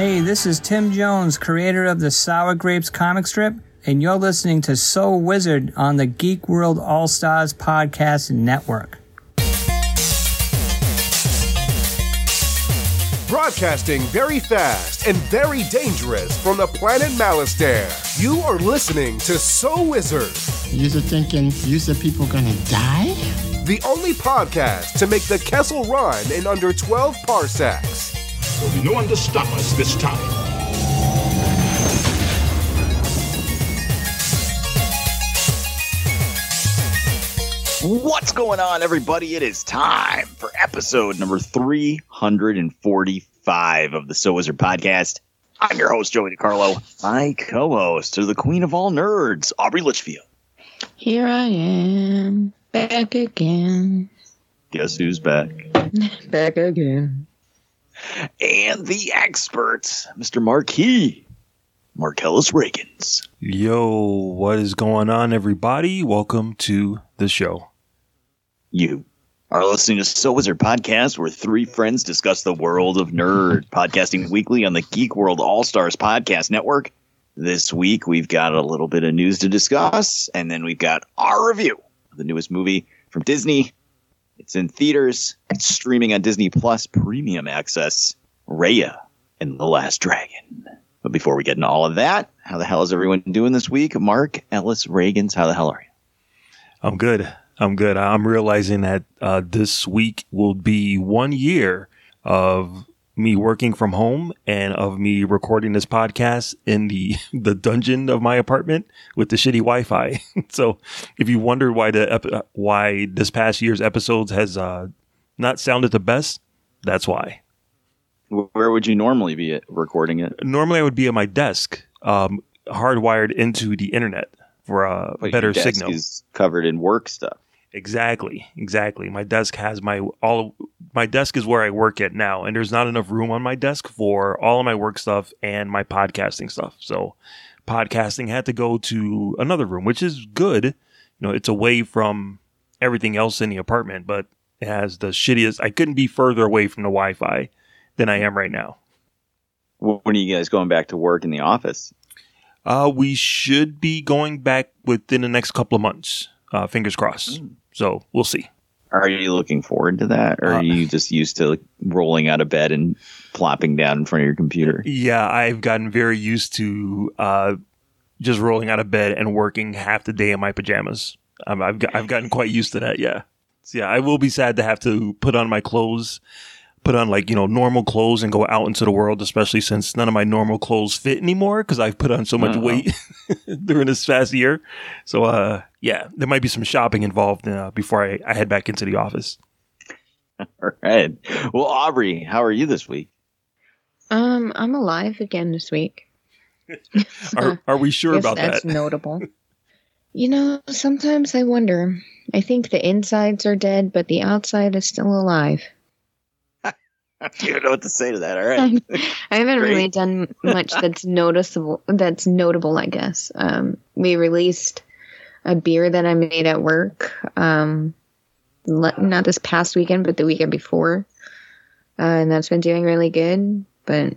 Hey, this is Tim Jones, creator of the Sour Grapes comic strip, and you're listening to So Wizard on the Geek World All Stars Podcast Network. Broadcasting very fast and very dangerous from the planet Malastare. You are listening to So Wizard, You're thinking, you said people gonna die? the only podcast to make the Kessel run in under 12 parsecs. There'll be no one to stop us this time. What's going on, everybody? It is time for episode number 345 of the So Wizard podcast. I'm your host, Joey DiCarlo. My co host is the queen of all nerds, Aubrey Litchfield. Here I am, back again, Guess who's back? back again. And the expert, Mr. Marquis, Marcellus Reagans. Yo, what is going on, everybody? Welcome to the show. You are listening to So Wizard Podcast, where three friends discuss the world of nerd, podcasting weekly on the Geek World All Stars Podcast Network. This week, we've got a little bit of news to discuss, and then we've got our review of the newest movie from Disney. It's in theaters, it's streaming on Disney Plus Premium Access Raya and the Last Dragon. But before we get into all of that, how the hell is everyone doing this week? Marcellus Reagans, how the hell are you? I'm good. I'm good. I'm realizing that uh, this week will be one year of me working from home and of me recording this podcast in the the dungeon of my apartment with the shitty Wi-Fi. so, if you wonder why the ep- why this past year's episodes has uh, not sounded the best, that's why. Where would you normally be recording it? Normally, I would be at my desk, um, hardwired into the internet for a But better signal. is covered in work stuff. Exactly, exactly. My desk has my all. My desk is where I work at now, and there's not enough room on my desk for all of my work stuff and my podcasting stuff. So, podcasting had to go to another room, which is good. You know, it's away from everything else in the apartment, but it has the shittiest. I couldn't be further away from the Wi-Fi than I am right now. When are you guys going back to work in the office? Uh, we should be going back within the next couple of months. Uh, fingers crossed. So we'll see. Are you looking forward to that, or Uh, are you just used to like, rolling out of bed and plopping down in front of your computer? Yeah, I've gotten very used to uh, just rolling out of bed and working half the day in my pajamas. Um, I've got, I've gotten quite used to that. Yeah, so yeah, I will be sad to have to put on my clothes, put on like you know normal clothes and go out into the world, especially since none of my normal clothes fit anymore because I've put on so much Uh-huh. weight during this past year. So uh, yeah, there might be some shopping involved uh, before I, I head back into the office. All right. Well, Aubrey, how are you this week? Um, I'm alive again this week. Are are we sure Guess about that's that? notable. You know, sometimes I wonder. I think the insides are dead, but the outside is still alive. You don't know what to say to that. All right. I haven't Great. really done much that's noticeable. That's notable, I guess. Um, we released a beer that I made at work. Um, le- not this past weekend, but the weekend before, uh, and that's been doing really good. But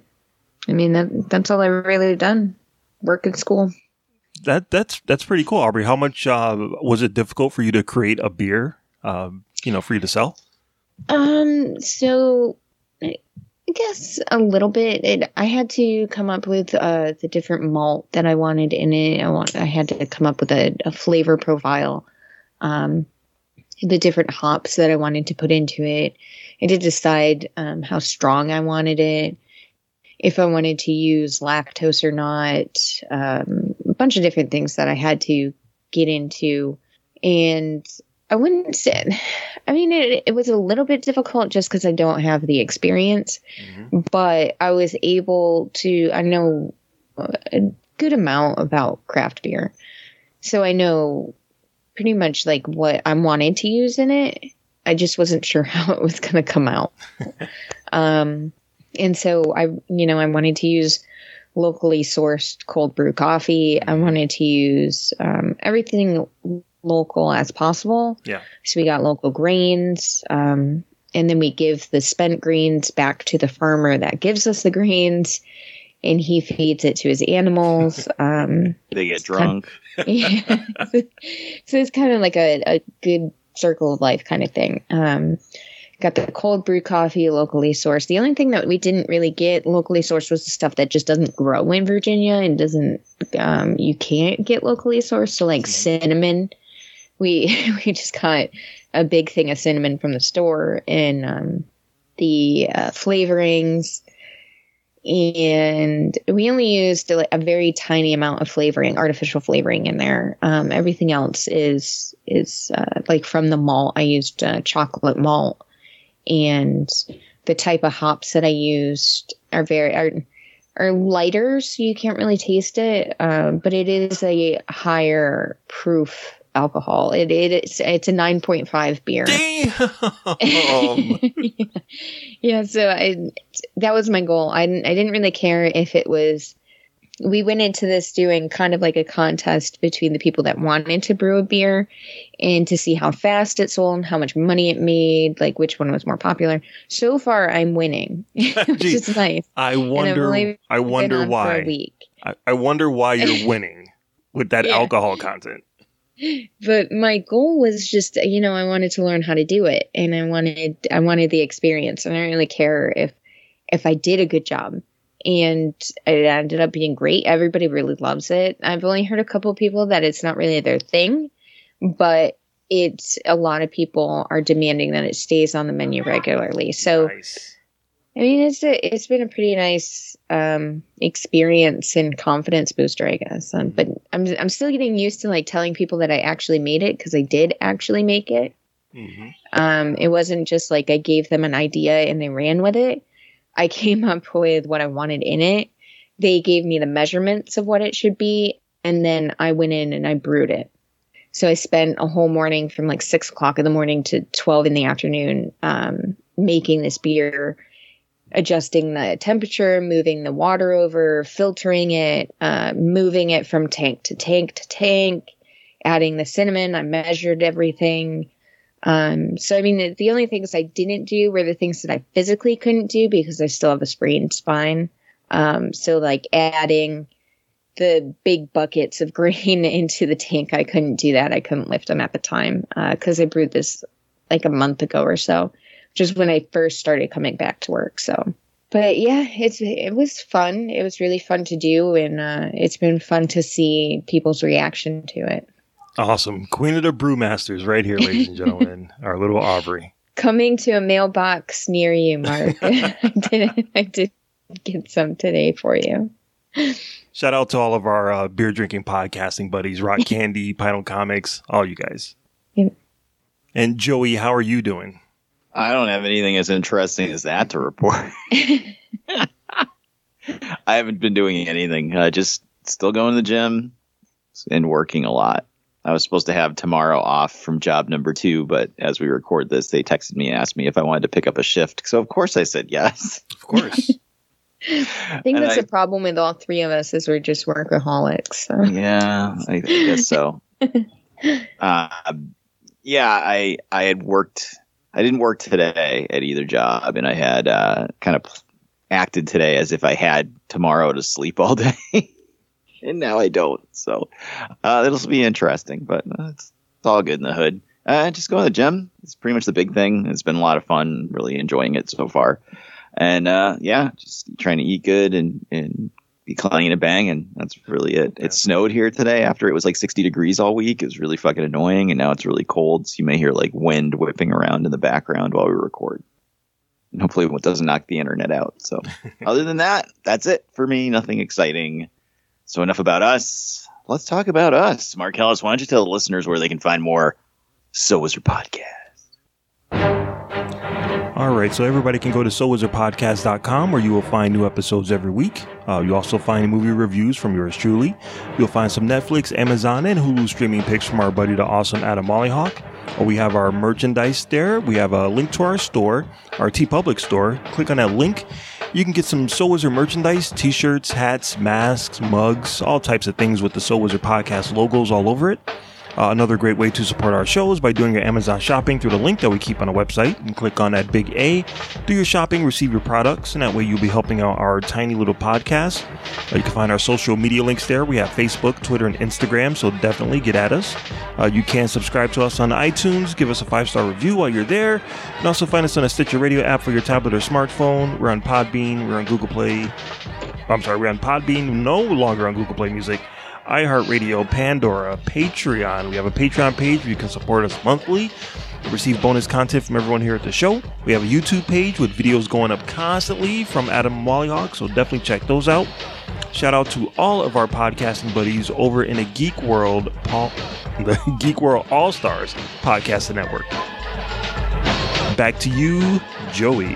I mean, that that's all I've really done. Work and school. that that's that's pretty cool, Aubrey. How much uh, was it difficult for you to create a beer? Um, you know, for you to sell. Um, so I guess a little bit. It, I had to come up with uh, the different malt that I wanted in it. I want. I had to come up with a, a flavor profile. Um, the different hops that I wanted to put into it. I did decide um, how strong I wanted it, if I wanted to use lactose or not. Um, a bunch of different things that I had to get into, and I wouldn't say. I mean, it, it was a little bit difficult just because I don't have the experience, but I was able to. I know a good amount about craft beer, so I know pretty much like what I wanted to use in it. I just wasn't sure how it was going to come out. um, and so I, you know, I wanted to use locally sourced cold brew coffee. I wanted to use um, everything local as possible. Yeah. So we got local grains. Um, and then we give the spent grains back to the farmer that gives us the grains. and he feeds it to his animals. Um, They get drunk. yeah. so it's kind of like a, a good circle of life kind of thing. Um, got the cold brew coffee locally sourced. The only thing that we didn't really get locally sourced was the stuff that just doesn't grow in Virginia and doesn't um, you can't get locally sourced. So like cinnamon, we we just got a big thing of cinnamon from the store and um, the uh, flavorings and we only used a, a very tiny amount of flavoring, artificial flavoring in there. Um, everything else is is uh, like from the malt. I used uh, chocolate malt, and the type of hops that I used are very are, are lighter, so you can't really taste it. Um, but it is a higher proof alcohol. It, it it's it's a nine point five beer. Damn. yeah. yeah, so I that was my goal. I didn't I didn't really care if it was we went into this doing kind of like a contest between the people that wanted to brew a beer and to see how fast it sold and how much money it made, like which one was more popular. So far I'm winning. which is nice. I wonder. I wonder on For a why. week. I, I wonder why you're winning with that Yeah. alcohol content. But my goal was just you know i wanted to learn how to do it and i wanted i wanted the experience and i didn't really care if if i did a good job. And it ended up being great. Everybody really loves it. I've only heard a couple of people that it's not really their thing but it's a lot of people are demanding that it stays on the menu regularly. So Nice. I mean, it's a, it's been a pretty nice um, experience and confidence booster, I guess. Um, but I'm I'm still getting used to like telling people that I actually made it because I did actually make it. hmm Um, it wasn't just like I gave them an idea and they ran with it. I came up with what I wanted in it. They gave me the measurements of what it should be, and then I went in and I brewed it. So I spent a whole morning from like six o'clock in the morning to twelve in the afternoon um, making this beer adjusting the temperature, moving the water over, filtering it, uh, moving it from tank to tank to tank, adding the cinnamon. I measured everything. Um, so, I mean, the, only things I didn't do were the things that I physically couldn't do because I still have a sprained spine. Um, so, like adding the big buckets of grain into the tank, I couldn't do that. I couldn't lift them at the time because I brewed this like a month ago or so just when I first started coming back to work. So, but yeah, it's it was fun. It was really fun to do, and uh, it's been fun to see people's reaction to it. Awesome. Queen of the Brewmasters, right here, ladies and gentlemen. Our little Aubrey. Coming to a mailbox near you, Mark. I did I did get some today for you. Shout out to all of our uh, beer drinking podcasting buddies, Rock Candy, Pinal Comics, all you guys. Yep. And Joey, how are you doing? I don't have anything as interesting as that to report. I haven't been doing anything. Uh, just still going to the gym and working a lot. I was supposed to have tomorrow off from job number two, but as we record this, they texted me and asked me if I wanted to pick up a shift. So of course I said yes. Of course. I think And that's I- the problem with all three of us is we're just workaholics. So. yeah, I, I guess so. uh, yeah, I I had worked. I didn't work today at either job, and I had uh, kind of acted today as if I had tomorrow to sleep all day, and now I don't. So uh, it'll be interesting, but uh, it's, it's all good in the hood. Uh, just going to the gym. It's pretty much the big thing. It's been a lot of fun. Really enjoying it so far. And uh, yeah, just trying to eat good and and be clanging and bang, and that's really it. It snowed here today after it was like 60 degrees all week. It was really fucking annoying, and now it's really cold. So you may hear like wind whipping around in the background while we record. And hopefully, it doesn't knock the internet out. So, other than that, that's it for me. Nothing exciting. So, enough about us. Let's talk about us. Marcellus, why don't you tell the listeners where they can find more So Wizard Podcast? All right, so everybody can go to SoWizardPodcast.com where you will find new episodes every week. Uh, you also find movie reviews from yours truly. You'll find some Netflix, Amazon, and Hulu streaming picks from our buddy, the awesome Adam Mollyhawk. Uh, we have our merchandise there. We have a link to our store, our TeePublic store. Click on that link. You can get some So Wizard merchandise, t-shirts, hats, masks, mugs, all types of things with the So Wizard Podcast logos all over it. Uh, another great way to support our show is by doing your Amazon shopping through the link that we keep on the website. And click on that big A, do your shopping, receive your products, and that way you'll be helping out our tiny little podcast. Uh, you can find our social media links there. We have Facebook, Twitter, and Instagram, so definitely get at us. Uh, you can subscribe to us on iTunes, give us a five star review while you're there, and also find us on a Stitcher Radio app for your tablet or smartphone. We're on Podbean, we're on Google Play. I'm sorry, we're on Podbean, no longer on Google Play Music iHeartRadio, Pandora, Patreon. We have a Patreon page where you can support us monthly. receive bonus content from everyone here at the show. We have a YouTube page with videos going up constantly from Adam Wallyhawk, so definitely check those out. Shout out to all of our podcasting buddies over in the Geek World, Paul, the Geek World All Stars Podcasting Network. Back to you, Joey.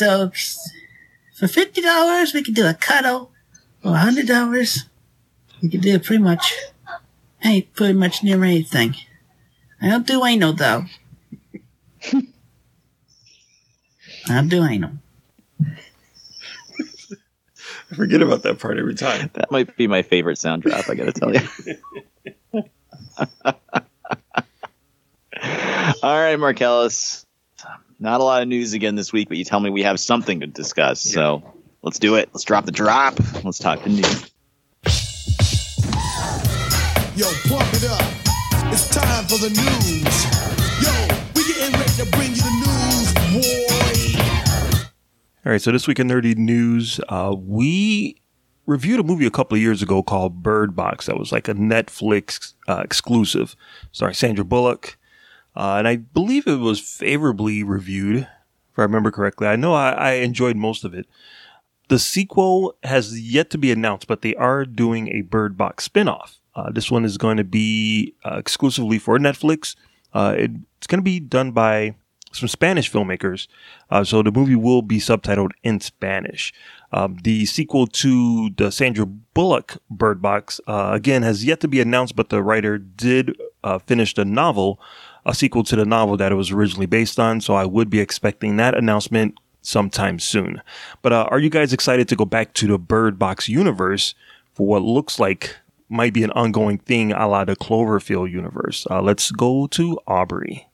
So for fifty dollars, we could do a cuddle. For hundred dollars, we could do pretty much, hey, pretty much near anything. I don't do anal though. I don't do anal. I forget about that part every time. That might be my favorite sound drop. I got to tell you. All right, Marcellus not a lot of news again this week, but you tell me we have something to discuss. Yeah. So let's do it. Let's drop the drop. Let's talk the news. Yo, pump it up. It's time for the news. Yo, we getting ready to bring you the news, boy. All right, so this week in nerdy news, uh, we reviewed a movie a couple of years ago called Bird Box. That was like a Netflix uh, exclusive. Sorry, Sandra Bullock. Uh, and I believe it was favorably reviewed, if I remember correctly. I know I, I enjoyed most of it. The sequel has yet to be announced, but they are doing a Bird Box spinoff. Uh, this one is going to be uh, exclusively for Netflix. Uh, it, it's going to be done by some Spanish filmmakers, uh, so the movie will be subtitled in Spanish. Um, the sequel to the Sandra Bullock Bird Box, uh, again, has yet to be announced, but the writer did uh, finish the novel a sequel to the novel that it was originally based on. So I would be expecting that announcement sometime soon. But uh, are you guys excited to go back to the Bird Box universe for what looks like might be an ongoing thing a la the Cloverfield universe? Uh, let's go to Aubrey.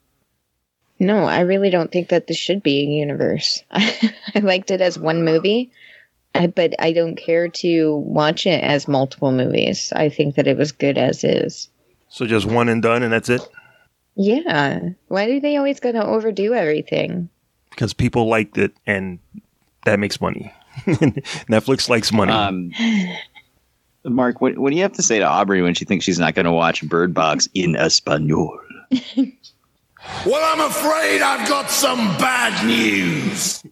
No, I really don't think that this should be a universe. I liked it as one movie, but I don't care to watch it as multiple movies. I think that it was good as is. So just one and done, and that's it. Yeah. Why do they always gotta overdo everything? Because people liked it and that makes money. Netflix likes money. Um, Mark, what, what do you have to say to Aubrey when she thinks she's not going to watch Bird Box in Espanol? well, I'm afraid I've got some bad news.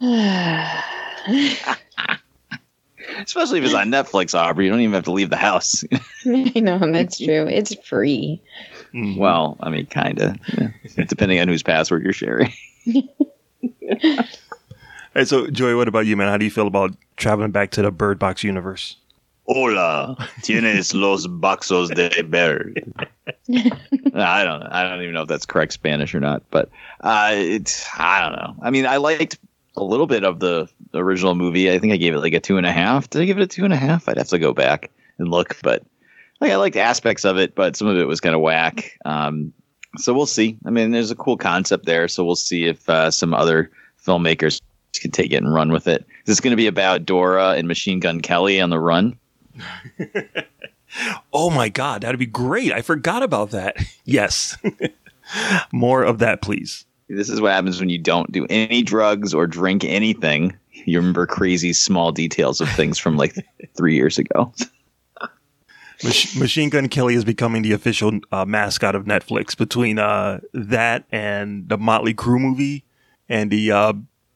Especially if it's on Netflix, Aubrey. You don't even have to leave the house. I know, that's true. It's free. Mm-hmm. Well, I mean, kind of, yeah. depending on whose password you're sharing. hey, so Joey, what about you, man? How do you feel about traveling back to the Bird Box universe? Hola, tienes los boxos de bird. I don't. I don't even know if that's correct Spanish or not, but uh, it's I don't know. I mean, I liked a little bit of the original movie. I think I gave it like a two and a half. Did I give it a two and a half? I'd have to go back and look, but like I liked aspects of it, but some of it was kind of whack. Um, so we'll see. I mean, there's a cool concept there, so we'll see if uh, some other filmmakers can take it and run with it. Is this going to be about Dora and Machine Gun Kelly on the run? oh my god, that'd be great! I forgot about that. Yes, more of that, please. This is what happens when you don't do any drugs or drink anything. You remember crazy small details of things from like three years ago. Mach- Machine Gun Kelly is becoming the official uh, mascot of Netflix. Between uh, that and the Motley Crue movie and the uh,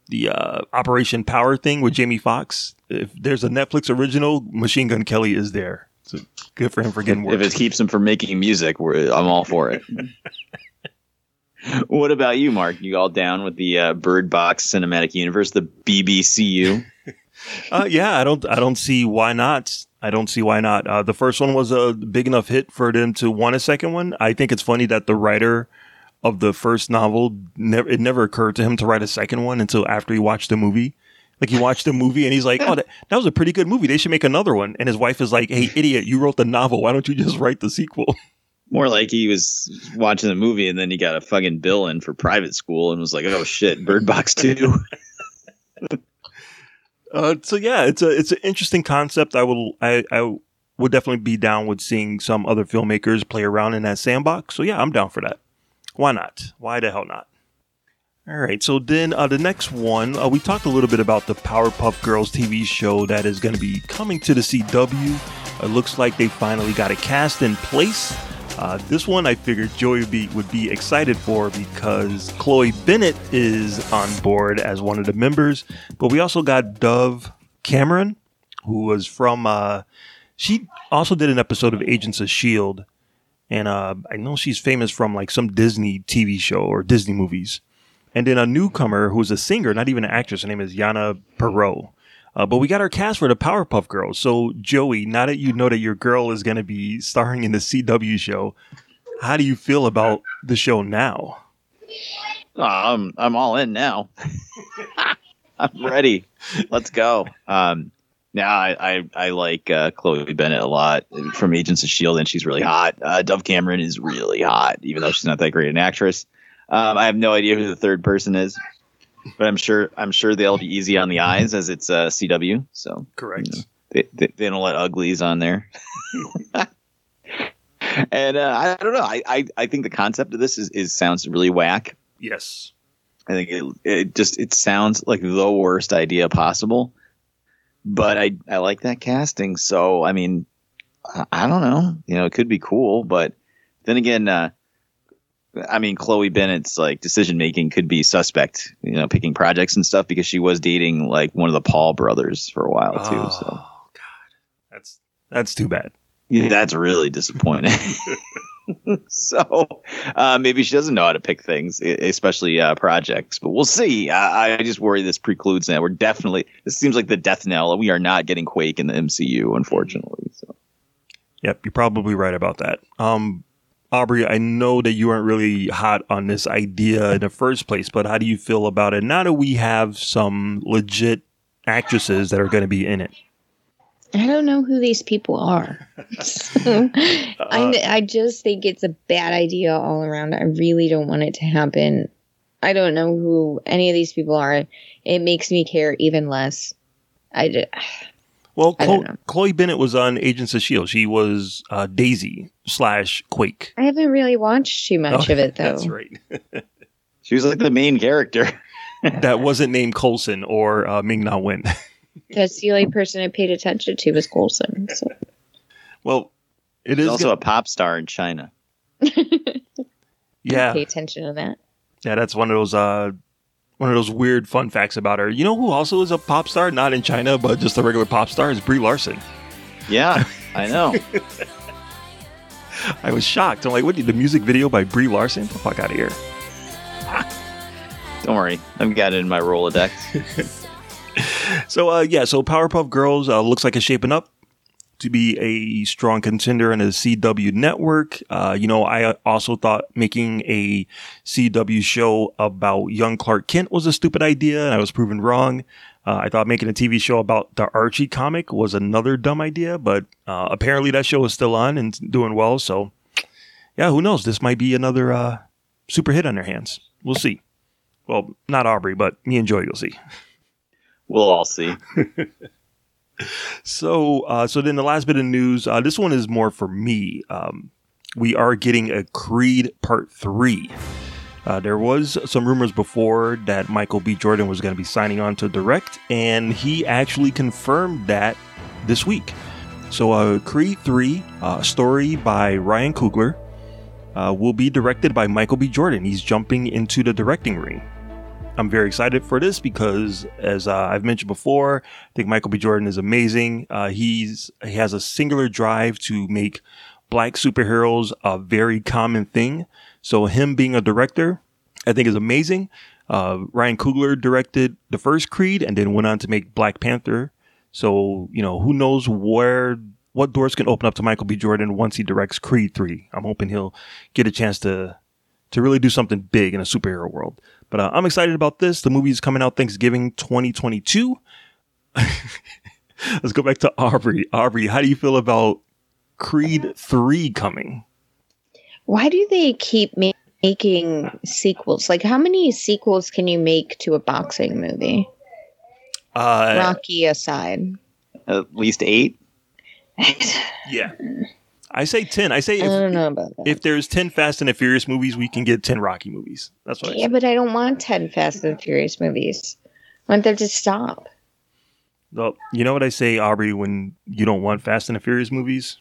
the uh, Operation Power thing with Jamie Foxx, if there's a Netflix original, Machine Gun Kelly is there. So good for him for getting work. If it keeps him from making music, I'm all for it. what about you, Mark? You all down with the uh, Bird Box Cinematic Universe, the BBCU? uh, yeah, I don't I don't see why not. I don't see why not. Uh, the first one was a big enough hit for them to want a second one. I think it's funny that the writer of the first novel never it never occurred to him to write a second one until after he watched the movie. Like he watched the movie and he's like, "Oh, that, that was a pretty good movie. They should make another one." And his wife is like, "Hey, idiot! You wrote the novel. Why don't you just write the sequel?" More like he was watching the movie and then he got a fucking bill in for private school and was like, "Oh shit, Bird Box 2. Uh, so yeah, it's a it's an interesting concept. I will I I would definitely be down with seeing some other filmmakers play around in that sandbox. So yeah, I'm down for that. Why not? Why the hell not? All right. So then uh, the next one, uh, we talked a little bit about the Powerpuff Girls TV show that is going to be coming to the CW. It looks like they finally got a cast in place. Uh, this one I figured Joey would be, would be excited for because Chloe Bennet is on board as one of the members. But we also got Dove Cameron, who was from. Uh, she also did an episode of Agents of Shield, and uh, I know she's famous from like some Disney TV show or Disney movies. And then a newcomer who's a singer, not even an actress. Her name is Yana Perrault. Uh, but we got our cast for the Powerpuff Girls. So, Joey, now that you know that your girl is going to be starring in the CW show, how do you feel about the show now? Oh, I'm I'm all in now. I'm ready. Let's go. Um, now I I, I like uh, Chloe Bennet a lot from Agents of Shield, and she's really hot. Uh, Dove Cameron is really hot, even though she's not that great an actress. Um, I have no idea who the third person is, but I'm sure I'm sure they'll be easy on the eyes as it's uh, CW. So Correct. you know, they, they they don't let uglies on there. and uh, I, don't know. I, I I think the concept of this is, is sounds really whack. Yes. I think it, it just it sounds like the worst idea possible. But I I like that casting, so I mean, I, I don't know. You know, it could be cool, but then again, uh, I mean, Chloe Bennet's like decision making could be suspect. You know, picking projects and stuff because she was dating like one of the Paul brothers for a while too. Oh, So God. That's that's too bad. yeah, that's really disappointing. so uh, maybe she doesn't know how to pick things, especially uh, projects. But we'll see. I, I just worry this precludes that. We're definitely. This seems like the death knell. We are not getting Quake in the MCU, unfortunately. So Yep, you're probably right about that. Um, Aubrey, I know that you weren't really hot on this idea in the first place, but how do you feel about it now that we have some legit actresses that are going to be in it? I don't know who these people are. So, I, I just think it's a bad idea all around. I really don't want it to happen. I don't know who any of these people are. It makes me care even less. I Well, I Chlo- don't know. Chloe Bennet was on Agents of Shield. She was uh, Daisy slash Quake. I haven't really watched too much Oh, of it though. That's right. she was like the main character. that wasn't named Coulson or uh, Ming Na Wen. That's the only person I paid attention to was Coulson. So. well, it She's is also go- a pop star in China. yeah, Pay attention to that. yeah. That's one of those uh, one of those weird fun facts about her. You know who also is a pop star, not in China, but just a regular pop star, is Brie Larson. Yeah, I know. I was shocked. I'm like, what? The music video by Brie Larson? Get the fuck out of here. Don't worry, I've got it in my Rolodex. So uh, yeah, so Powerpuff Girls uh, looks like it's shaping up to be a strong contender in the CW network. Uh, you know, I also thought making a CW show about young Clark Kent was a stupid idea, and I was proven wrong. Uh, I thought making a TV show about the Archie comic was another dumb idea, but uh, apparently that show is still on and doing well. So, yeah, who knows? This might be another uh, super hit on their hands. We'll see. Well, not Aubrey, but me and Joy, you'll see. We'll all see. So, uh, so then the last bit of news. Uh, this one is more for me. Um, we are getting a Creed Part Three. Uh, there was some rumors before that Michael B. Jordan was going to be signing on to direct, and he actually confirmed that this week. So, uh, Creed 3, uh, story by Ryan Coogler, uh, will be directed by Michael B. Jordan. He's jumping into the directing ring. I'm very excited for this because, as uh, I've mentioned before, I think Michael B. Jordan is amazing. Uh, he's he has a singular drive to make black superheroes a very common thing. So him being a director, I think is amazing. Uh, Ryan Coogler directed the first Creed and then went on to make Black Panther. So you know who knows where what doors can open up to Michael B. Jordan once he directs Creed three. I'm hoping he'll get a chance to to really do something big in a superhero world. But uh, I'm excited about this. The movie is coming out Thanksgiving 2022. Let's go back to Aubrey. Aubrey, how do you feel about Creed 3 coming? Why do they keep ma- making sequels? Like, how many sequels can you make to a boxing movie? Uh, Rocky aside. At least eight. yeah. I say 10. I say I if, don't know about that. if there's 10 Fast and the Furious movies, we can get 10 Rocky movies. That's what I Yeah, say. but I don't want 10 Fast and the Furious movies. I want them to stop. Well, you know what I say, Aubrey, when you don't want Fast and the Furious movies?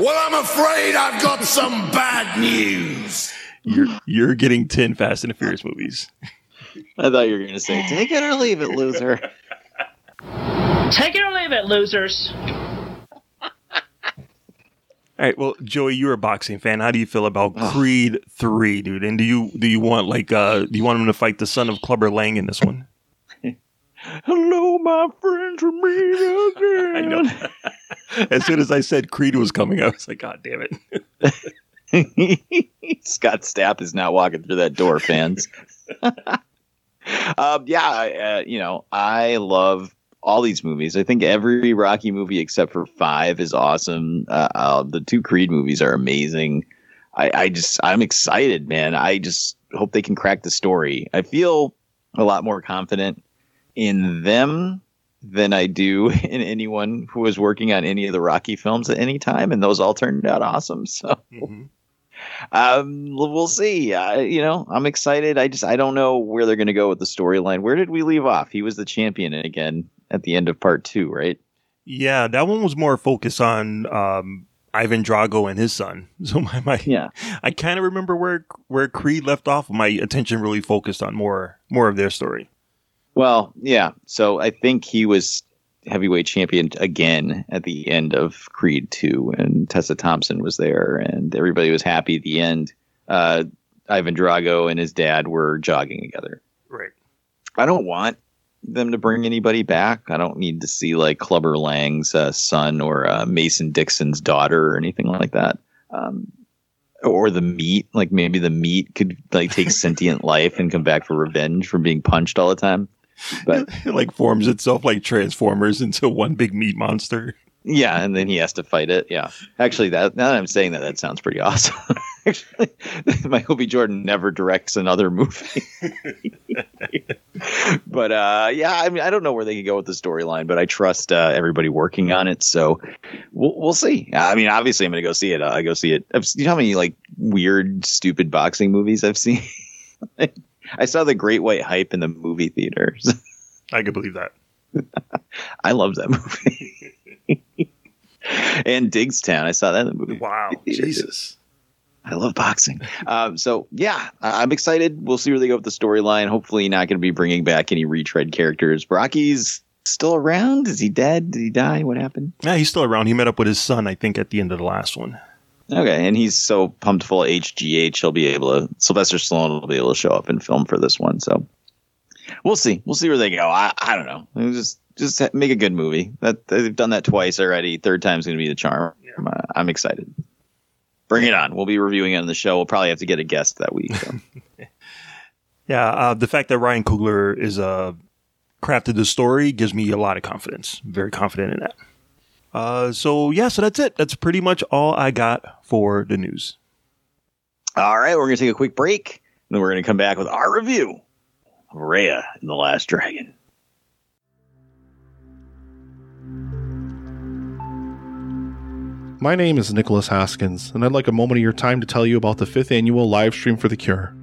Well, I'm afraid I've got some bad news. You're you're getting 10 Fast and the Furious movies. I thought you were going to say, take it or leave it, loser. Take it or leave it, losers. All right, well, Joey, you're a boxing fan. How do you feel about Creed 3, dude? And do you do you want like uh do you want him to fight the son of Clubber Lang in this one? Hello, my friends, from me again. I know. as soon as I said Creed was coming, I was like, God damn it. Scott Stapp is not walking through that door, fans. um, yeah, uh, you know, I love all these movies. I think every Rocky movie except for five is awesome. Uh, uh, the two Creed movies are amazing. I, I just, I'm excited, man. I just hope they can crack the story. I feel a lot more confident in them than I do in anyone who was working on any of the Rocky films at any time, and those all turned out awesome. So um, we'll see. Uh, you know, I'm excited. I just I don't know where they're going to go with the storyline. Where did we leave off? He was the champion again at the end of part two, right? Yeah, that one was more focused on um Ivan Drago and his son. So my, my yeah, I kind of remember where where Creed left off. My attention really focused on more more of their story. Well, yeah. So I think he was heavyweight champion again at the end of Creed 2, and Tessa Thompson was there, and everybody was happy at the end. Uh, Ivan Drago and his dad were jogging together. Right. I don't want them to bring anybody back. I don't need to see like Clubber Lang's uh, son or uh, Mason Dixon's daughter or anything like that. Um, or the meat, like maybe the meat could like take sentient life and come back for revenge from being punched all the time. But it like forms itself like Transformers into one big meat monster. yeah, and then he has to fight it. Yeah, actually, that now that I'm saying that, that sounds pretty awesome. actually, Michael B. Jordan never directs another movie. but uh, yeah, I mean, I don't know where they could go with the storyline, but I trust uh, everybody working on it. So we'll, we'll see. I mean, obviously, I'm going to go see it. Uh, I go see it. I've, you know how many like weird, stupid boxing movies I've seen? I saw the Great White Hype in the movie theaters. I can believe that. I love that movie. and Diggstown, I saw that in the movie. Wow, Jesus. I love boxing. Um, so yeah, I'm excited. We'll see where they go with the storyline. Hopefully, not going to be bringing back any retread characters. Rocky's still around. Is he dead? Did he die? What happened? Yeah, he's still around. He met up with his son, I think, at the end of the last one. Okay, and he's so pumped full of HGH, he'll be able to. Sylvester Stallone will be able to show up and film for this one. So we'll see. We'll see where they go. I, I don't know. Just just make a good movie. That they've done that twice already. Third time's going to be the charm. Uh, I'm excited. Bring it on. We'll be reviewing it on the show. We'll probably have to get a guest that week. so. Yeah, uh, the fact that Ryan Coogler is uh, crafted the story gives me a lot of confidence. Very confident in that. Uh, so yeah, so that's it. That's pretty much all I got for the news. All right, we're going to take a quick break, and then we're going to come back with our review of Raya and the Last Dragon. My name is Nicholas Haskins, and I'd like a moment of your time to tell you about the fifth annual live stream for the cure.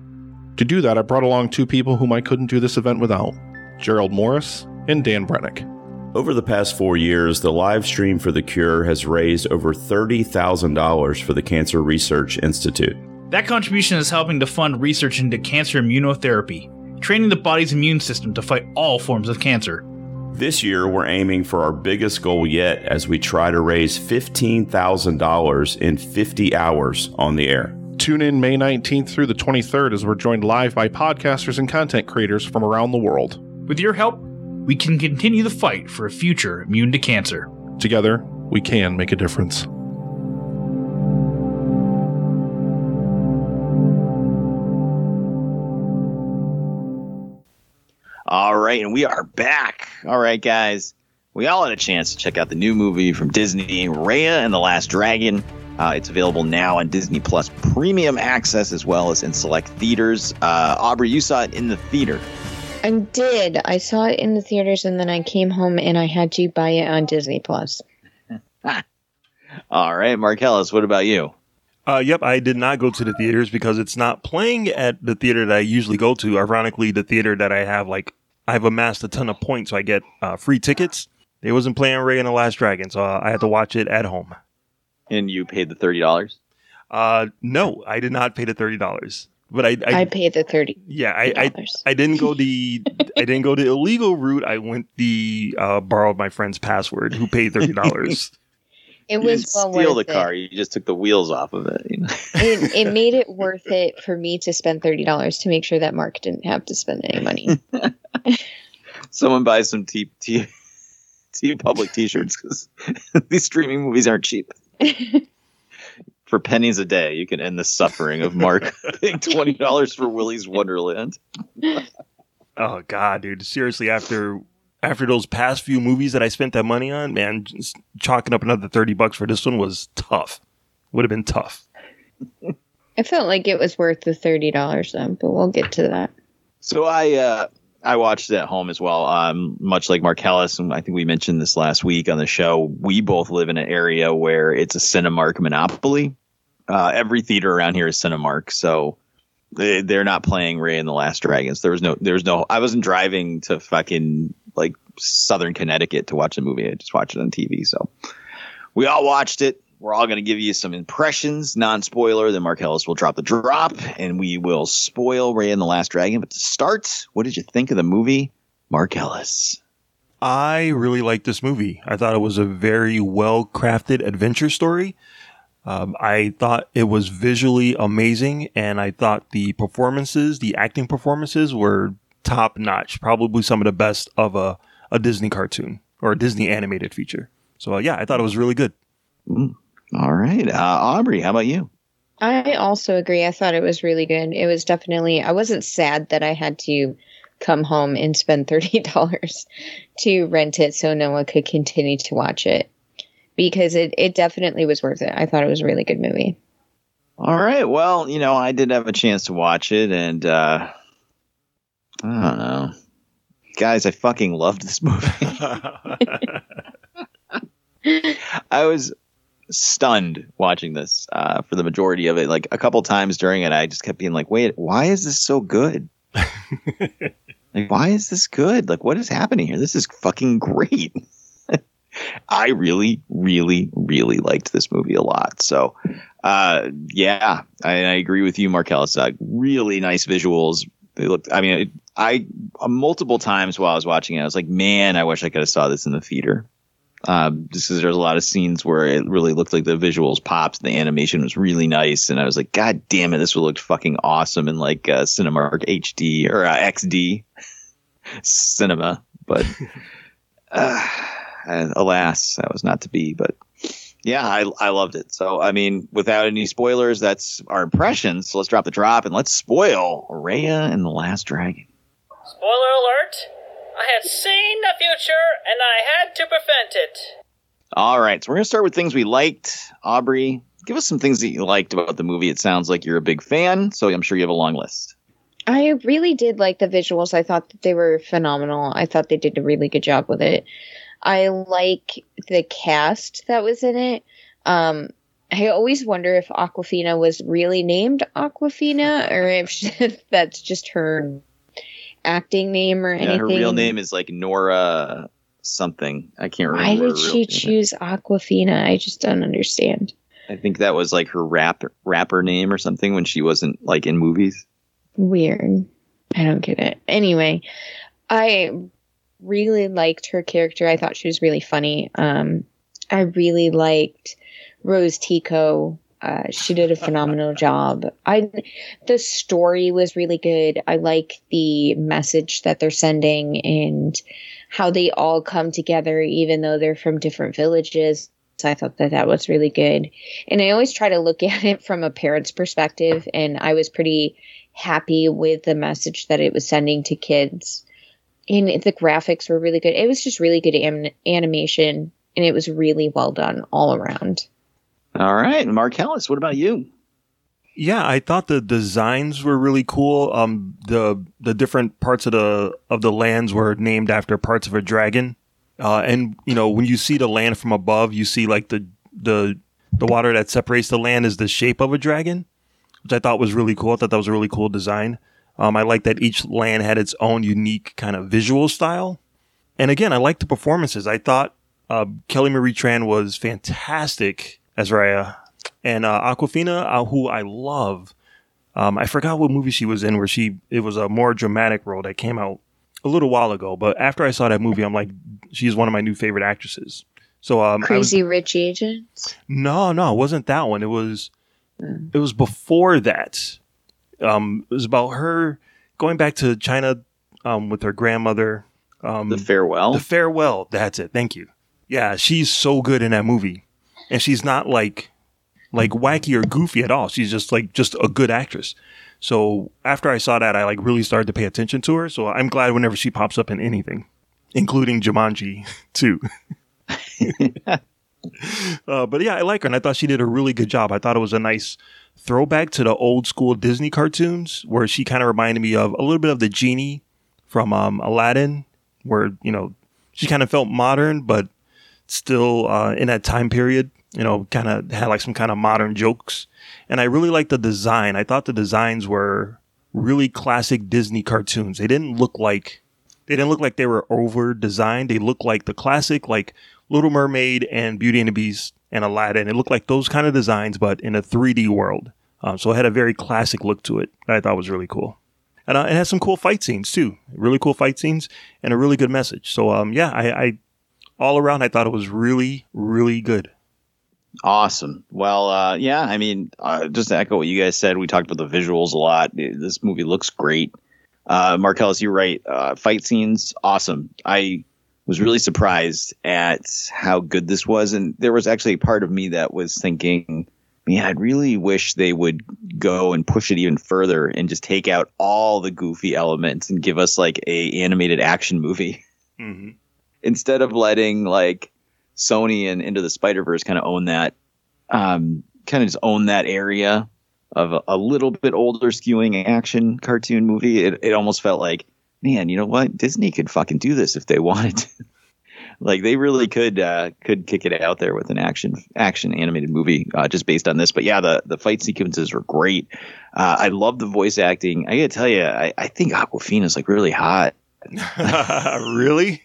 To do that, I brought along two people whom I couldn't do this event without Gerald Morris and Dan Brennick. Over the past four years, the live stream for the cure has raised over $30,000 for the Cancer Research Institute. That contribution is helping to fund research into cancer immunotherapy, training the body's immune system to fight all forms of cancer. This year, we're aiming for our biggest goal yet as we try to raise $15,000 in 50 hours on the air. Tune in May 19th through the 23rd as we're joined live by podcasters and content creators from around the world. With your help, we can continue the fight for a future immune to cancer. Together, we can make a difference. All right, and we are back. All right, guys. We all had a chance to check out the new movie from Disney, Raya and the Last Dragon. Uh, it's available now on Disney Plus Premium Access as well as in select theaters. Uh, Aubrey, you saw it in the theater. I did. I saw it in the theaters and then I came home and I had to buy it on Disney Plus. All right, Marcellus, what about you? Uh, yep, I did not go to the theaters because it's not playing at the theater that I usually go to. Ironically, the theater that I have, like, I've amassed a ton of points, so I get uh, free tickets. They wasn't playing Raya and the Last Dragon, so uh, I had to watch it at home. And you paid the thirty dollars? Uh, no, I did not pay the thirty dollars. But I, I, I paid the thirty. yeah, I, I, I didn't go the, I didn't go the illegal route. I went the uh, borrowed my friend's password, who paid thirty dollars. It You was didn't well steal worth the car. it. You just took the wheels off of it. You know? it. It made it worth it for me to spend thirty dollars to make sure that Mark didn't have to spend any money. Someone buys some T T T public T-shirts because these streaming movies aren't cheap. for pennies a day, you can end the suffering of Mark paying twenty dollars for Willy's Wonderland. Oh god, dude! Seriously, after after those past few movies that I spent that money on, man, just chalking up another thirty bucks for this one was tough. Would have been tough. I felt like it was worth the thirty dollars though, but we'll get to that. So I uh, I watched it at home as well. Um, much like Marcellus, and I think we mentioned this last week on the show. We both live in an area where it's a Cinemark monopoly. Uh, every theater around here is Cinemark, so they, they're not playing Raya and the Last Dragons. There was no, there was no. I wasn't driving to fucking like Southern Connecticut to watch the movie. I just watched it on TV. So we all watched it. We're all going to give you some impressions, non spoiler. Then Marcellus will drop the drop and we will spoil Raya and the Last Dragon. But to start, what did you think of the movie, Marcellus? I really liked this movie. I thought it was a very well crafted adventure story. Um, I thought it was visually amazing, and I thought the performances, the acting performances, were top notch. Probably some of the best of a, a Disney cartoon or a Disney animated feature. So, uh, yeah, I thought it was really good. Mm. All right. Uh, Aubrey, how about you? I also agree. I thought it was really good. It was definitely. I wasn't sad that I had to come home and spend thirty dollars to rent it so Noah could continue to watch it because it it definitely was worth it. I thought it was a really good movie. All right. Well, you know, I did have a chance to watch it, and uh, I don't know. Guys, I fucking loved this movie. I was stunned watching this uh, for the majority of it. Like a couple times during it, I just kept being like, "Wait, why is this so good? like, why is this good? Like, what is happening here? This is fucking great." I really, really, really liked this movie a lot. So, uh, yeah, I, I agree with you, Marcellus. Uh, really nice visuals. They looked. I mean, it, I uh, multiple times while I was watching it, I was like, "Man, I wish I could have saw this in the theater." Um, just because there's a lot of scenes where it really looked like the visuals popped, and the animation was really nice, and I was like, "God damn it, this would look fucking awesome in like uh, Cinemark HD or uh, XD cinema." But uh, alas, that was not to be. But yeah, I I loved it. So I mean, without any spoilers, that's our impressions. So let's drop the drop and let's spoil Raya and the Last Dragon. Spoiler alert! I had seen the future and I had to prevent it. All right, so we're gonna start with things we liked. Aubrey, give us some things that you liked about the movie. It sounds like you're a big fan, so I'm sure you have a long list. I really did like the visuals. I thought that they were phenomenal. I thought they did a really good job with it. I like the cast that was in it. Um, I always wonder if Awkwafina was really named Awkwafina or if that's just her acting name or anything. Her real name is like Nora something. I can't remember. Why did she choose Awkwafina? I just don't understand. I think that was like her rap rapper name or something when she wasn't like in movies. Weird. I don't get it. Anyway, I really liked her character. I thought she was really funny. Um, I really liked Rose Tico. Uh, she did a phenomenal job. I the story was really good. I like the message that they're sending and how they all come together, even though they're from different villages. So I thought that that was really good. And I always try to look at it from a parent's perspective, and I was pretty happy with the message that it was sending to kids and the graphics were really good. It was just really good am- animation, and it was really well done all around. All right, Marcellus, what about you? Yeah, I thought the designs were really cool. Um, the the different parts of the of the lands were named after parts of a dragon. Uh, and you know, when you see the land from above, you see like the the the water that separates the land is the shape of a dragon, which I thought was really cool. I thought that was a really cool design. Um, I like that each land had its own unique kind of visual style. And again, I like the performances. I thought uh, Kelly Marie Tran was fantastic as Raya, and uh, Awkwafina, uh, who I love. Um, I forgot what movie she was in where she it was a more dramatic role that came out a little while ago. But after I saw that movie, I'm like, she's one of my new favorite actresses. So um, I was- Crazy Rich Asians. no, no, it wasn't that one. It was it was before that. Um, it was about her going back to China um, with her grandmother. Um, the farewell. The farewell. That's it. Thank you. Yeah, she's so good in that movie, and she's not like like wacky or goofy at all. She's just like just a good actress. So after I saw that, I like really started to pay attention to her. So I'm glad whenever she pops up in anything, including Jumanji too. Uh, but yeah, I like her, and I thought she did a really good job. I thought it was a nice throwback to the old school Disney cartoons, where she kind of reminded me of a little bit of the genie from um, Aladdin, where you know she kind of felt modern, but still uh, in that time period. You know, kind of had like some kind of modern jokes, and I really liked the design. I thought the designs were really classic Disney cartoons. They didn't look like they didn't look like they were over designed. They looked like the classic, like Little Mermaid and Beauty and the Beast and Aladdin. It looked like those kind of designs, but in a 3D world. Um, so it had a very classic look to it that I thought was really cool. And uh, it has some cool fight scenes too. Really cool fight scenes and a really good message. So um, yeah, I, I all around I thought it was really, really good. Awesome. Well, uh, yeah, I mean, uh, just to echo what you guys said, we talked about the visuals a lot. This movie looks great. Uh, Marcellus, you're right. Uh, fight scenes, awesome. I was really surprised at how good this was. And there was actually a part of me that was thinking, man, I'd really wish they would go and push it even further and just take out all the goofy elements and give us like a animated action movie Mm-hmm. instead of letting like Sony and Into the Spider Verse kind of own that, um, kind of just own that area of a, a little bit older skewing action cartoon movie. It, it almost felt like, man, you know what? Disney could fucking do this if they wanted to. like they really could uh, could kick it out there with an action action animated movie uh, just based on this. But yeah, the the fight sequences were great. Uh, I love the voice acting. I gotta tell you, I, I think Awkwafina's like really hot. really?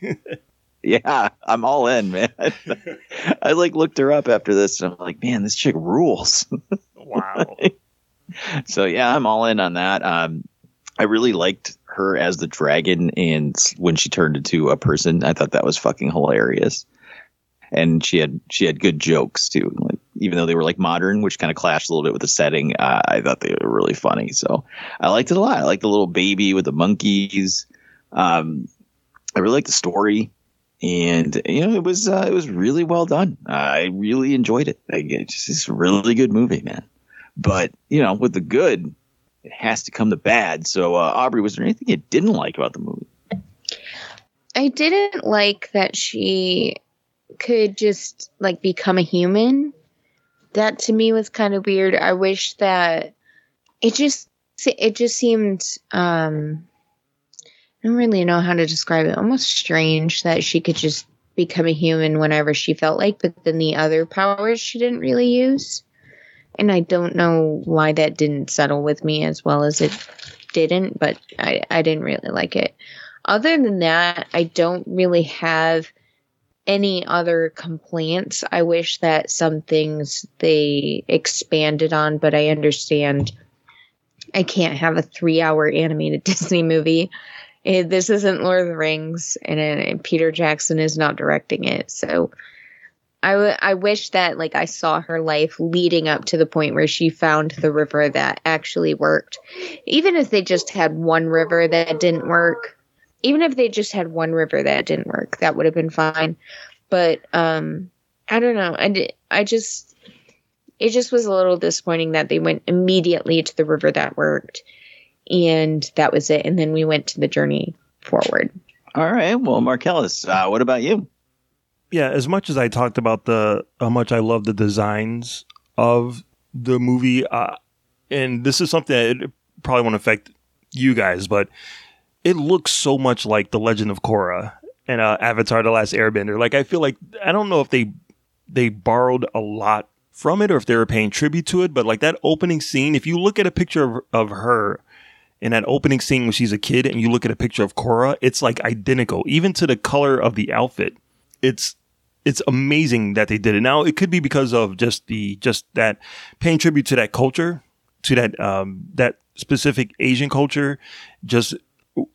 Yeah, I'm all in, man. I like looked her up after this, and I'm like, man, this chick rules. wow. so yeah, I'm all in on that. Um, I really liked her as the dragon, and when she turned into a person, I thought that was fucking hilarious. And she had she had good jokes too, like even though they were like modern, which kind of clashed a little bit with the setting. Uh, I thought they were really funny, so I liked it a lot. I liked the little baby with the monkeys. Um, I really liked the story and you know it was uh, it was really well done. I really enjoyed it. I, it's just a really good movie, man. But you know, with the good, it has to come the bad. So, uh, Aubrey, was there anything you didn't like about the movie? I didn't like that she could just like become a human. That to me was kind of weird. I wish that it just it just seemed um I don't really know how to describe it. Almost strange that she could just become a human whenever she felt like, but then the other powers she didn't really use. And I don't know why that didn't settle with me as well as it didn't, but I, I didn't really like it. Other than that, I don't really have any other complaints. I wish that some things they expanded on, but I understand I can't have a three hour animated Disney movie. Eh, This isn't Lord of the Rings, and, uh, Peter Jackson is not directing it. So I, w- I wish that like I saw her life leading up to the point where she found the river that actually worked. Even if they just had one river that didn't work, even if they just had one river that didn't work, that would have been fine. But um, I don't know. I di- I just it just was a little disappointing that they went immediately to the river that worked, and that was it. And then we went to the journey forward. All right. Well, Marcellus, uh, what about you? Yeah, as much as I talked about the how much I love the designs of the movie, uh, and this is something that it probably won't affect you guys, but it looks so much like the Legend of Korra and uh, Avatar: The Last Airbender. Like I feel like I don't know if they they borrowed a lot from it or if they were paying tribute to it, but like that opening scene, if you look at a picture of, of her in that opening scene when she's a kid and you look at a picture of Korra, it's like identical, even to the color of the outfit. It's it's amazing that they did it. Now it could be because of just the just that paying tribute to that culture, to that um that specific Asian culture, just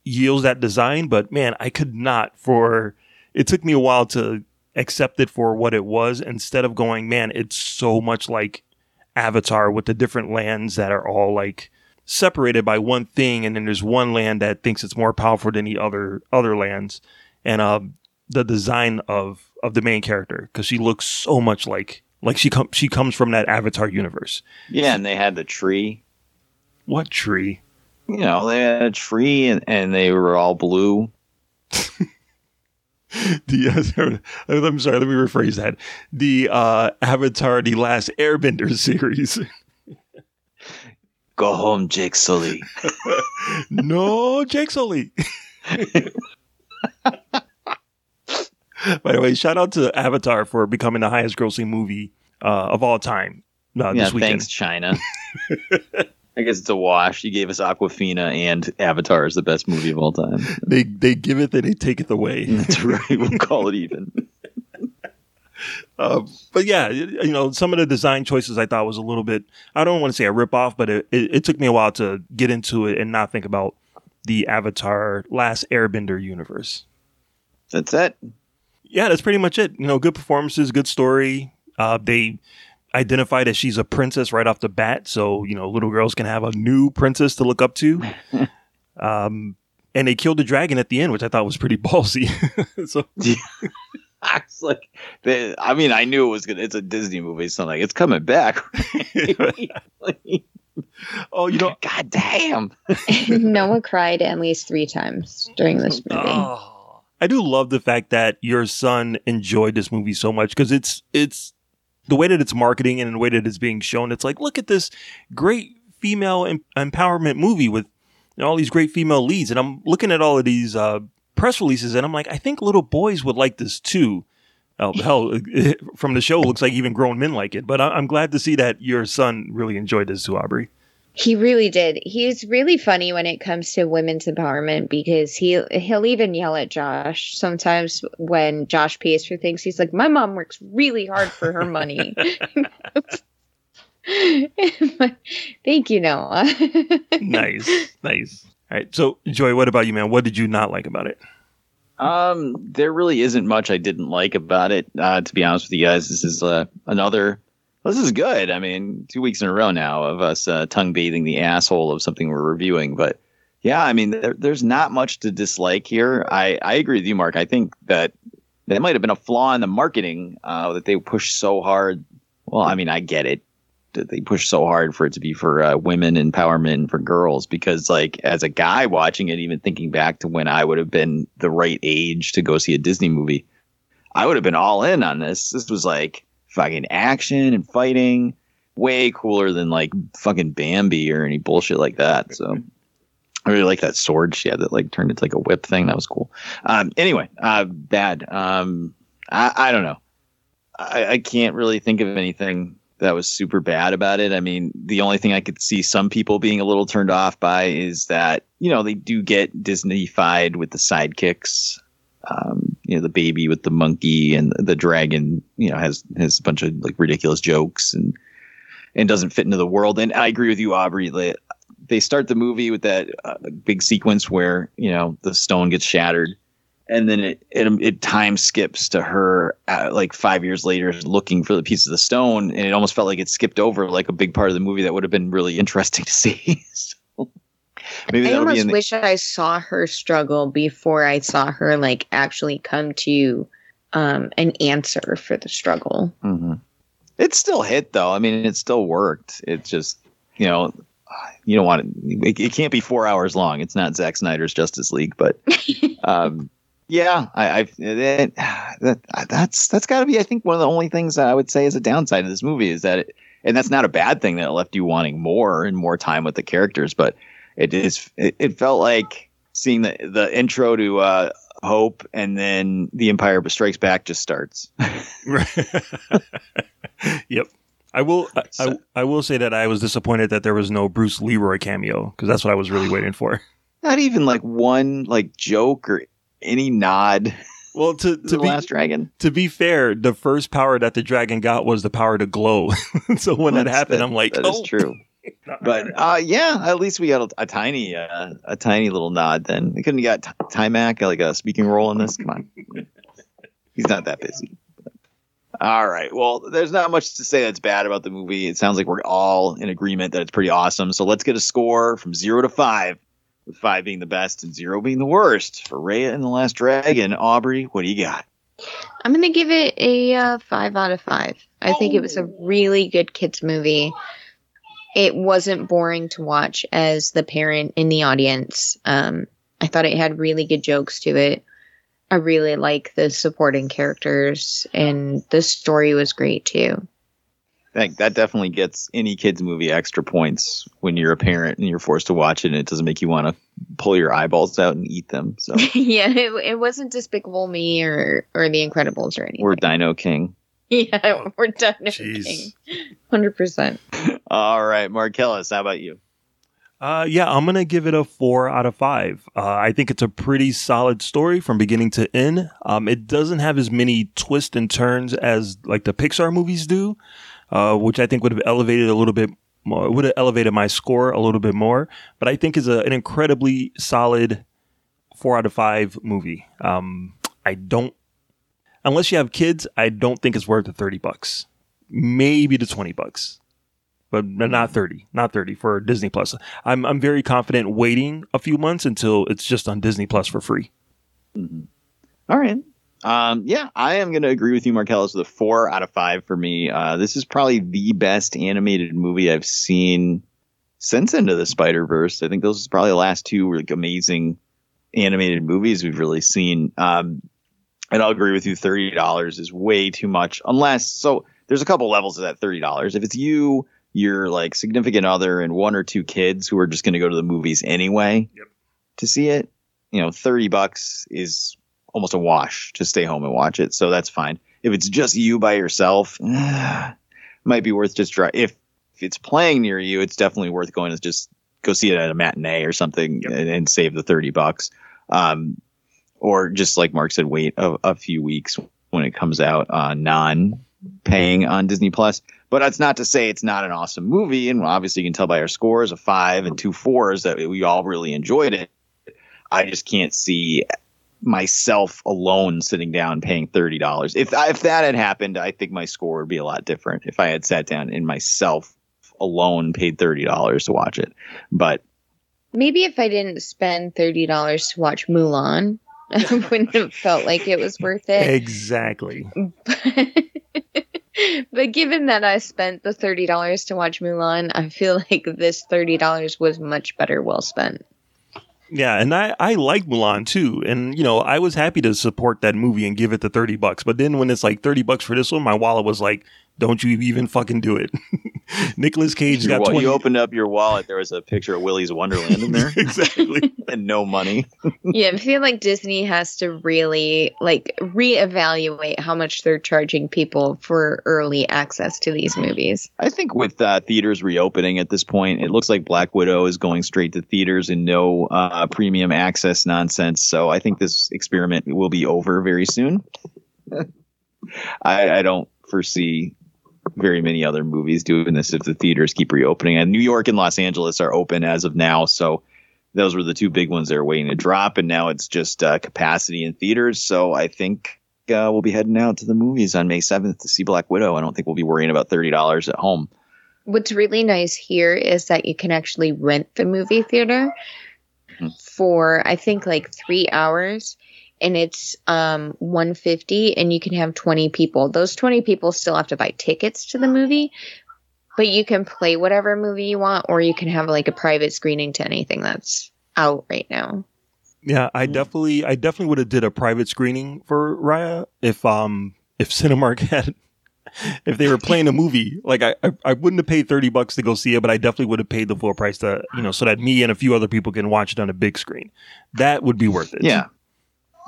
yields that design. But man, I could not for it took me a while to accept it for what it was instead of going, man, it's so much like Avatar with the different lands that are all like separated by one thing, and then there's one land that thinks it's more powerful than the other other lands, and uh, the design of of the main character because she looks so much like like she comes she comes from that Avatar universe. Yeah, and they had the tree. What tree? You know, they had a tree, and, and they were all blue. the uh, I'm sorry, let me rephrase that. The uh, Avatar: The Last Airbender series. Go home, Jake Sully. no, Jake Sully. By the way, shout out to Avatar for becoming the highest grossing movie uh, of all time uh, yeah, thanks, China. I guess it's a wash. You gave us Awkwafina and Avatar is the best movie of all time. They they give it, and they take it away. That's right. We'll call it even. Uh, but yeah, you know, some of the design choices I thought was a little bit, I don't want to say a rip off, but it, it, it took me a while to get into it and not think about the Avatar Last Airbender universe. That's it. Yeah, that's pretty much it. You know, good performances, good story. Uh, they identified as she's a princess right off the bat, so you know, little girls can have a new princess to look up to. um, and they killed the dragon at the end, which I thought was pretty ballsy. so I like, they, I mean, I knew it was gonna. It's a Disney movie, so I'm like, it's coming back. oh, you know, God damn. Noah cried at least three times during this movie. I do love the fact that your son enjoyed this movie so much because it's it's the way that it's marketing and the way that it's being shown. It's like, look at this great female em- empowerment movie with you know, all these great female leads, and I'm looking at all of these uh, press releases, and I'm like, I think little boys would like this too. Oh, hell, from the show, it looks like even grown men like it. But I- I'm glad to see that your son really enjoyed this too, Aubrey. He really did. He's really funny when it comes to women's empowerment because he he'll even yell at Josh sometimes when Josh pays for things. He's like, "My mom works really hard for her money." Thank you, Noah. nice, nice. All right, so Joy, what about you, man? What did you not like about it? Um, there really isn't much I didn't like about it. Uh, to be honest with you guys, this is uh, another. This is good. I mean, two weeks in a row now of us uh, tongue bathing the asshole of something we're reviewing. But yeah, I mean, there, there's not much to dislike here. I, I agree with you, Mark. I think that that might have been a flaw in the marketing uh, that they pushed so hard. Well, I mean, I get it they push so hard for it to be for uh, women empowerment and for girls because like as a guy watching it even thinking back to when i would have been the right age to go see a disney movie i would have been all in on this this was like fucking action and fighting way cooler than like fucking bambi or any bullshit like that so I really like that sword she had that like turned into like a whip thing. That was cool. Um, anyway, uh, bad. Um, I, I don't know. I, I can't really think of anything that was super bad about it. I mean, the only thing I could see some people being a little turned off by is that, you know, they do get Disney-fied with the sidekicks. Um, you know, the baby with the monkey and the dragon, you know, has has a bunch of like ridiculous jokes and and doesn't fit into the world. And I agree with you, Aubrey. That they start the movie with that uh, big sequence where you know the stone gets shattered and then it it, it time skips to her uh, like five years later looking for the piece of the stone and it almost felt like it skipped over like a big part of the movie that would have been really interesting to see so maybe I almost the, wish I saw her struggle before I saw her like actually come to um, an answer for the struggle. Mhm. it still hit though i mean it still worked it just you know you don't want it, it it can't be four hours long it's not Zack snyder's justice league but um Yeah, I, I've it, that that's that's got to be I think one of the only things that I would say is a downside of this movie is that it, and that's not a bad thing that it left you wanting more and more time with the characters, but it is it, it felt like seeing the the intro to uh, Hope and then The Empire Strikes Back just starts. yep. I will. I, I, I will say that I was disappointed that there was no Bruce Leroy cameo because that's what I was really waiting for. Not even like one like joke or any nod. Well, to, to the be, last dragon. To be fair, the first power that the dragon got was the power to glow. so when Well, that happened, that- I'm like, that oh, is true. But uh, yeah, at least we got a, a tiny, uh, a tiny little nod. Then we couldn't have got T- Taimak like a speaking role in this. Come on, he's not that busy. All right. Well, there's not much to say that's bad about the movie. It sounds like we're all in agreement that it's pretty awesome. So let's get a score from zero to five, with five being the best and zero being the worst for Raya and the Last Dragon. Aubrey, what do you got? I'm gonna give it a uh, five out of five. I think it was a really good kids movie. It wasn't boring to watch as the parent in the audience. Um, I thought it had really good jokes to it. I really like the supporting characters, and the story was great too. That that definitely gets any kids movie extra points when you're a parent and you're forced to watch it and it doesn't make you want to pull your eyeballs out and eat them. So yeah, it, it wasn't Despicable Me or or The Incredibles or anything. we're Dino King. Yeah, we're done. Hundred percent. All right, Marcellus, how about you? Uh, yeah, I'm gonna give it a four out of five. Uh, I think it's a pretty solid story from beginning to end. Um, it doesn't have as many twists and turns as like the Pixar movies do, uh, which I think would have elevated a little bit more. Would have elevated my score a little bit more. But I think is a, an incredibly solid four out of five movie. Um, I don't, unless you have kids, I don't think it's worth the thirty bucks. Maybe the twenty bucks but not 30 not 30 for disney plus i'm, I'm very confident waiting a few months until it's just on disney plus for free All right. Um, yeah, I am going to agree with you, Marcellus, with a four out of five for me. Uh, this is probably the best animated movie I've seen since Into the Spider Verse. I think those are probably the last two like amazing animated movies we've really seen. Um, and I'll agree with you, thirty dollars is way too much. Unless so, there's a couple levels of that thirty dollars. If it's you, your like significant other, and one or two kids who are just going to go to the movies anyway to see it, you know, thirty bucks is almost a wash to stay home and watch it. So that's fine. If it's just you by yourself, might be worth just try. If, if it's playing near you, it's definitely worth going to just go see it at a matinee or something and, and save the 30 bucks. Um, or just like Mark said, wait a, a few weeks when it comes out uh, non paying on Disney Plus. But that's not to say it's not an awesome movie. And obviously, you can tell by our scores a five and two fours that we all really enjoyed it. I just can't see myself alone sitting down paying thirty dollars. If if that had happened, I think my score would be a lot different. If I had sat down and myself alone paid thirty dollars to watch it, but Maybe if I didn't spend thirty dollars to watch Mulan, I wouldn't have felt like it was worth it. exactly But given that I spent the thirty dollars to watch Mulan, I feel like this thirty dollars was much better well spent. Yeah and i i like mulan too and you know i was happy to support that movie and give it the 30 bucks but then when it's like 30 bucks for this one my wallet was like don't you even fucking do it Nicolas cage your got wa- 20 you opened up your wallet, there was a picture of Willy's Wonderland in there, exactly, and no money. yeah, I feel like Disney has to really like reevaluate how much they're charging people for early access to these movies. I think with uh, theaters reopening at this point, it looks like Black Widow is going straight to theaters and no uh, premium access nonsense. So I think this experiment will be over very soon. I, I don't foresee very many other movies doing this if the theaters keep reopening. And New York and Los Angeles are open as of now, so those were the two big ones that are waiting to drop. And now it's just uh, capacity in theaters. So I think uh, we'll be heading out to the movies on May seventh to see Black Widow. I don't think we'll be worrying about thirty dollars at home. What's really nice here is that you can actually rent the movie theater for I think like three hours and it's um 150 and you can have 20 people. Those 20 people still have to buy tickets to the movie, but you can play whatever movie you want or you can have like a private screening to anything that's out right now. Yeah, I definitely, I definitely would have did a private screening for Raya if, um, if Cinemark had, if they were playing a movie. Like I, I, I wouldn't have paid thirty bucks to go see it, but I definitely would have paid the full price to, you know, so that me and a few other people can watch it on a big screen. That would be worth it. Yeah.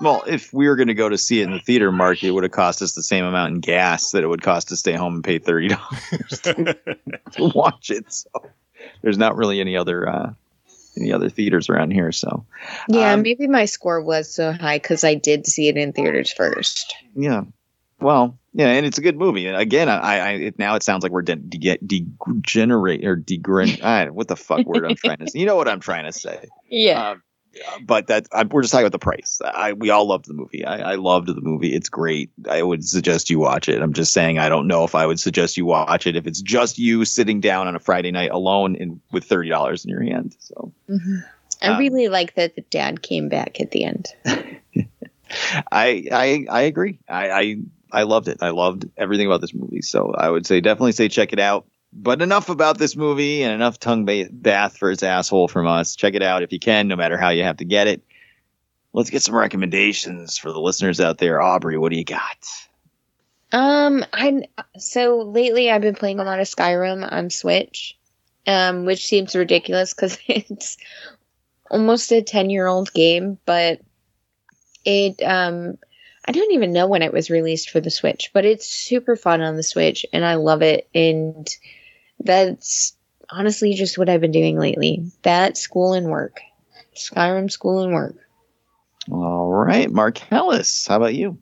Well, if we were going to go to see it in the theater market, it would have cost us the same amount in gas that it would cost to stay home and pay thirty dollars to watch it. So there's not really any other uh, any other theaters around here. So Yeah, Um, maybe my score was so high because I did see it in theaters first. yeah, well, yeah, and it's a good movie. And again, I, I it, now it sounds like we're de- de- degenerate or degren. I, what the fuck word I'm trying to say? You know what I'm trying to say. Yeah. Um, but that I, we're just talking about the price. I we all loved the movie. I, I loved the movie. It's great. I would suggest you watch it. I'm just saying I don't know if I would suggest you watch it if it's just you sitting down on a Friday night alone and with thirty dollars in your hand. So Mhm. I Um, really like that the dad came back at the end. I I I agree. I, I I loved it. I loved everything about this movie. So I would say definitely say check it out. But enough about this movie and enough tongue bath for its asshole from us. Check it out if you can, no matter how you have to get it. Let's get some recommendations for the listeners out there. Aubrey, what do you got? Um, I so lately I've been playing a lot of Skyrim on Switch, um, which seems ridiculous because it's almost a ten year old game, but it um, I don't even know when it was released for the Switch, but it's super fun on the Switch, and I love it. And that's honestly just what I've been doing lately: that, school, and work. Skyrim, school, and work. All right, Marcellus, how about you?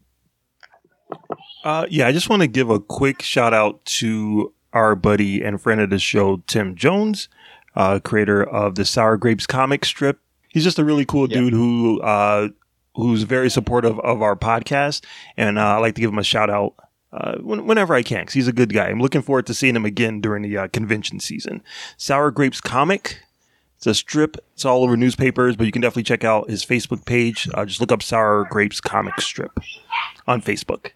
Uh, yeah, I just want to give a quick shout out to our buddy and friend of the show, Tim Jones, uh, creator of the Sour Grapes comic strip. He's just a really cool dude who uh, who's very supportive of our podcast, and uh, I like to give him a shout out uh, when, whenever I can because he's a good guy. I'm looking forward to seeing him again during the uh, convention season. Sour Grapes comic. It's a strip. It's all over newspapers, but you can definitely check out his Facebook page. Uh, just look up Sour Grapes comic strip on Facebook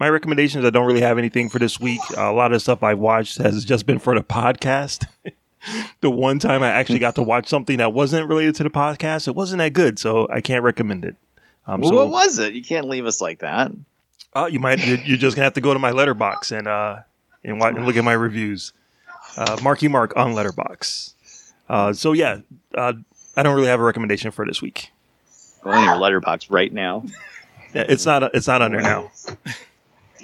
my recommendations i don't really have anything for this week a lot of the stuff i watched has just been for the podcast the one time i actually got to watch something that wasn't related to the podcast it wasn't that good so i can't recommend it um, well, so what was it? You can't leave us like that. Uh, you might you- you're just gonna have to go to my Letterboxd and uh and, wa- and look at my reviews uh marky mark on Letterboxd uh so yeah uh i don't really have a recommendation for this week Go in your Letterboxd right now. yeah, it's not it's not on there now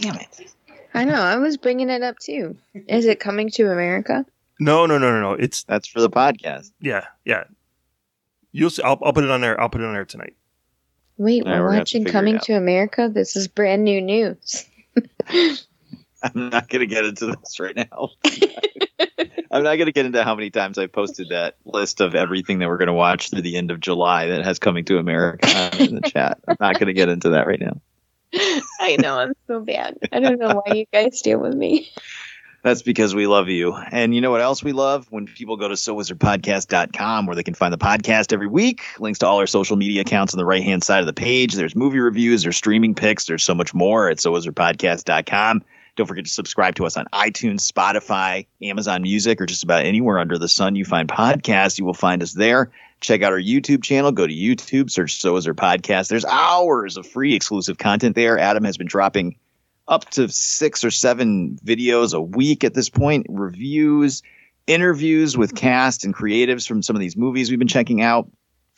Damn it. I know. I was bringing it up too. Is it coming to America? no no no no no it's that's for the podcast yeah yeah you'll see i'll, I'll put it on there i'll put it on there tonight Wait, Yeah, we're watching Coming to America. This is brand new news. I'm not going to get into this right now. I'm not going to get into how many times I posted that list of everything that we're going to watch through the end of July that has coming to America in the chat. I'm not going to get into that right now. I know I'm so bad. I don't know why you guys deal with me. That's because we love you. And you know what else we love? When people go to sowizardpodcast.com where they can find the podcast every week. Links to all our social media accounts on the right hand side of the page. There's movie reviews, there's streaming picks, there's so much more at sowizardpodcast.com. Don't forget to subscribe to us on iTunes, Spotify, Amazon Music, or just about anywhere under the sun you find podcasts. You will find us there. Check out our YouTube channel. Go to YouTube, search So Wizard Podcast. There's hours of free exclusive content there. Adam has been dropping up to six or seven videos a week at this point, reviews, interviews with hmm. cast and creatives from some of these movies we've been checking out,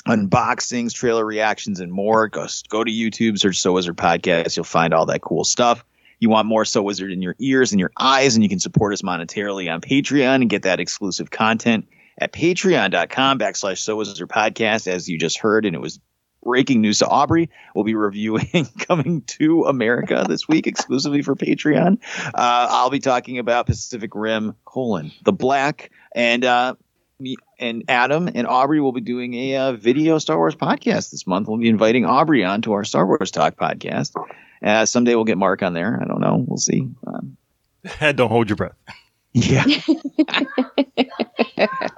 unboxings, trailer reactions, and more. Go, go to YouTube, search So Wizard Podcast. You'll find all that cool stuff. You want more So Wizard in your ears and your eyes, and you can support us monetarily on Patreon and get that exclusive content at patreon.com backslash So Wizard Podcast, as you just heard. And it was breaking news to Aubrey. We'll be reviewing Coming to America this week exclusively for Patreon. Uh, I'll be talking about Pacific Rim colon the Black and uh, me and Adam and Aubrey will be doing a uh, video Star Wars podcast this month. We'll be inviting Aubrey on to our Star Wars Talk podcast. Uh, someday we'll get Mark on there. I don't know. We'll see. Um, don't hold your breath yeah.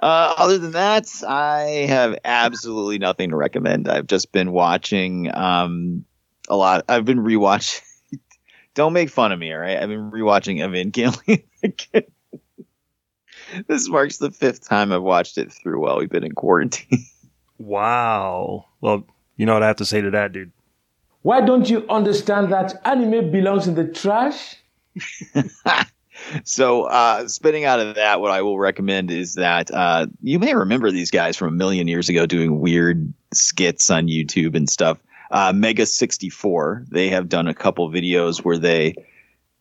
uh, other than that, I have absolutely nothing to recommend. I've just been watching um, a lot. I've been rewatching. Don't make fun of me, all right? I've been rewatching Evangelion again. this marks the fifth time I've watched it through while we've been in quarantine. wow Well, you know what I have to say to that, dude. Why don't you understand that anime belongs in the trash? So, uh, spinning out of that, what I will recommend is that uh, you may remember these guys from a million years ago doing weird skits on YouTube and stuff. Uh, Mega64, they have done a couple videos where they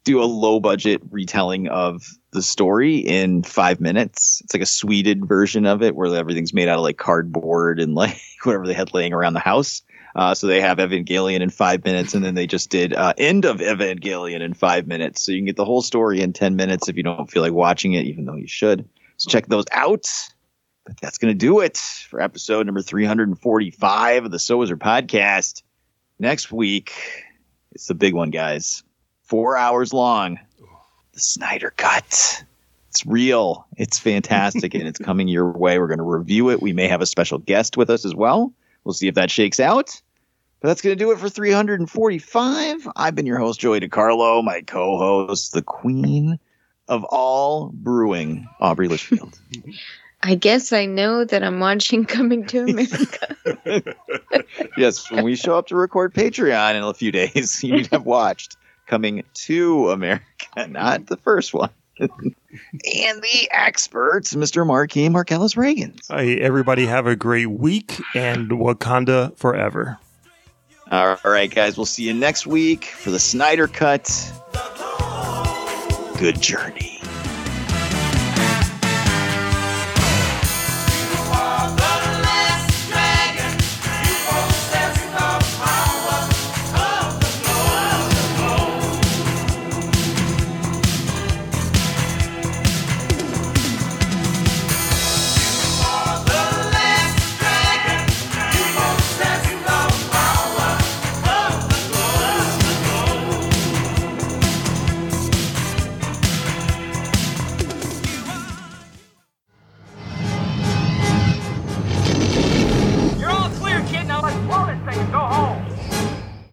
do a low budget retelling of the story in five minutes. It's like a sweded version of it where everything's made out of like cardboard and like whatever they had laying around the house. Uh, so they have Evangelion in five minutes, and then they just did uh, end of Evangelion in five minutes. So you can get the whole story in ten minutes if you don't feel like watching it, even though you should. So check those out. But that's going to do it for episode number 345 of the So podcast. Next week, it's the big one, guys. Four hours long. The Snyder Cut. It's real. It's fantastic, and it's coming your way. We're going to review it. We may have a special guest with us as well. We'll see if that shakes out. But that's going to do it for 345. I've been your host, Joey DiCarlo, my co host, the queen of all brewing, Aubrey Litchfield. I guess I know that I'm watching Coming to America. yes, when we show up to record Patreon in a few days, you have watched Coming to America, not the first one. and the experts, Mr. Marquis Marcellus Reagan. Hey, everybody have a great week and Wakanda forever. All right, guys, we'll see you next week for the Snyder Cut. Good journey.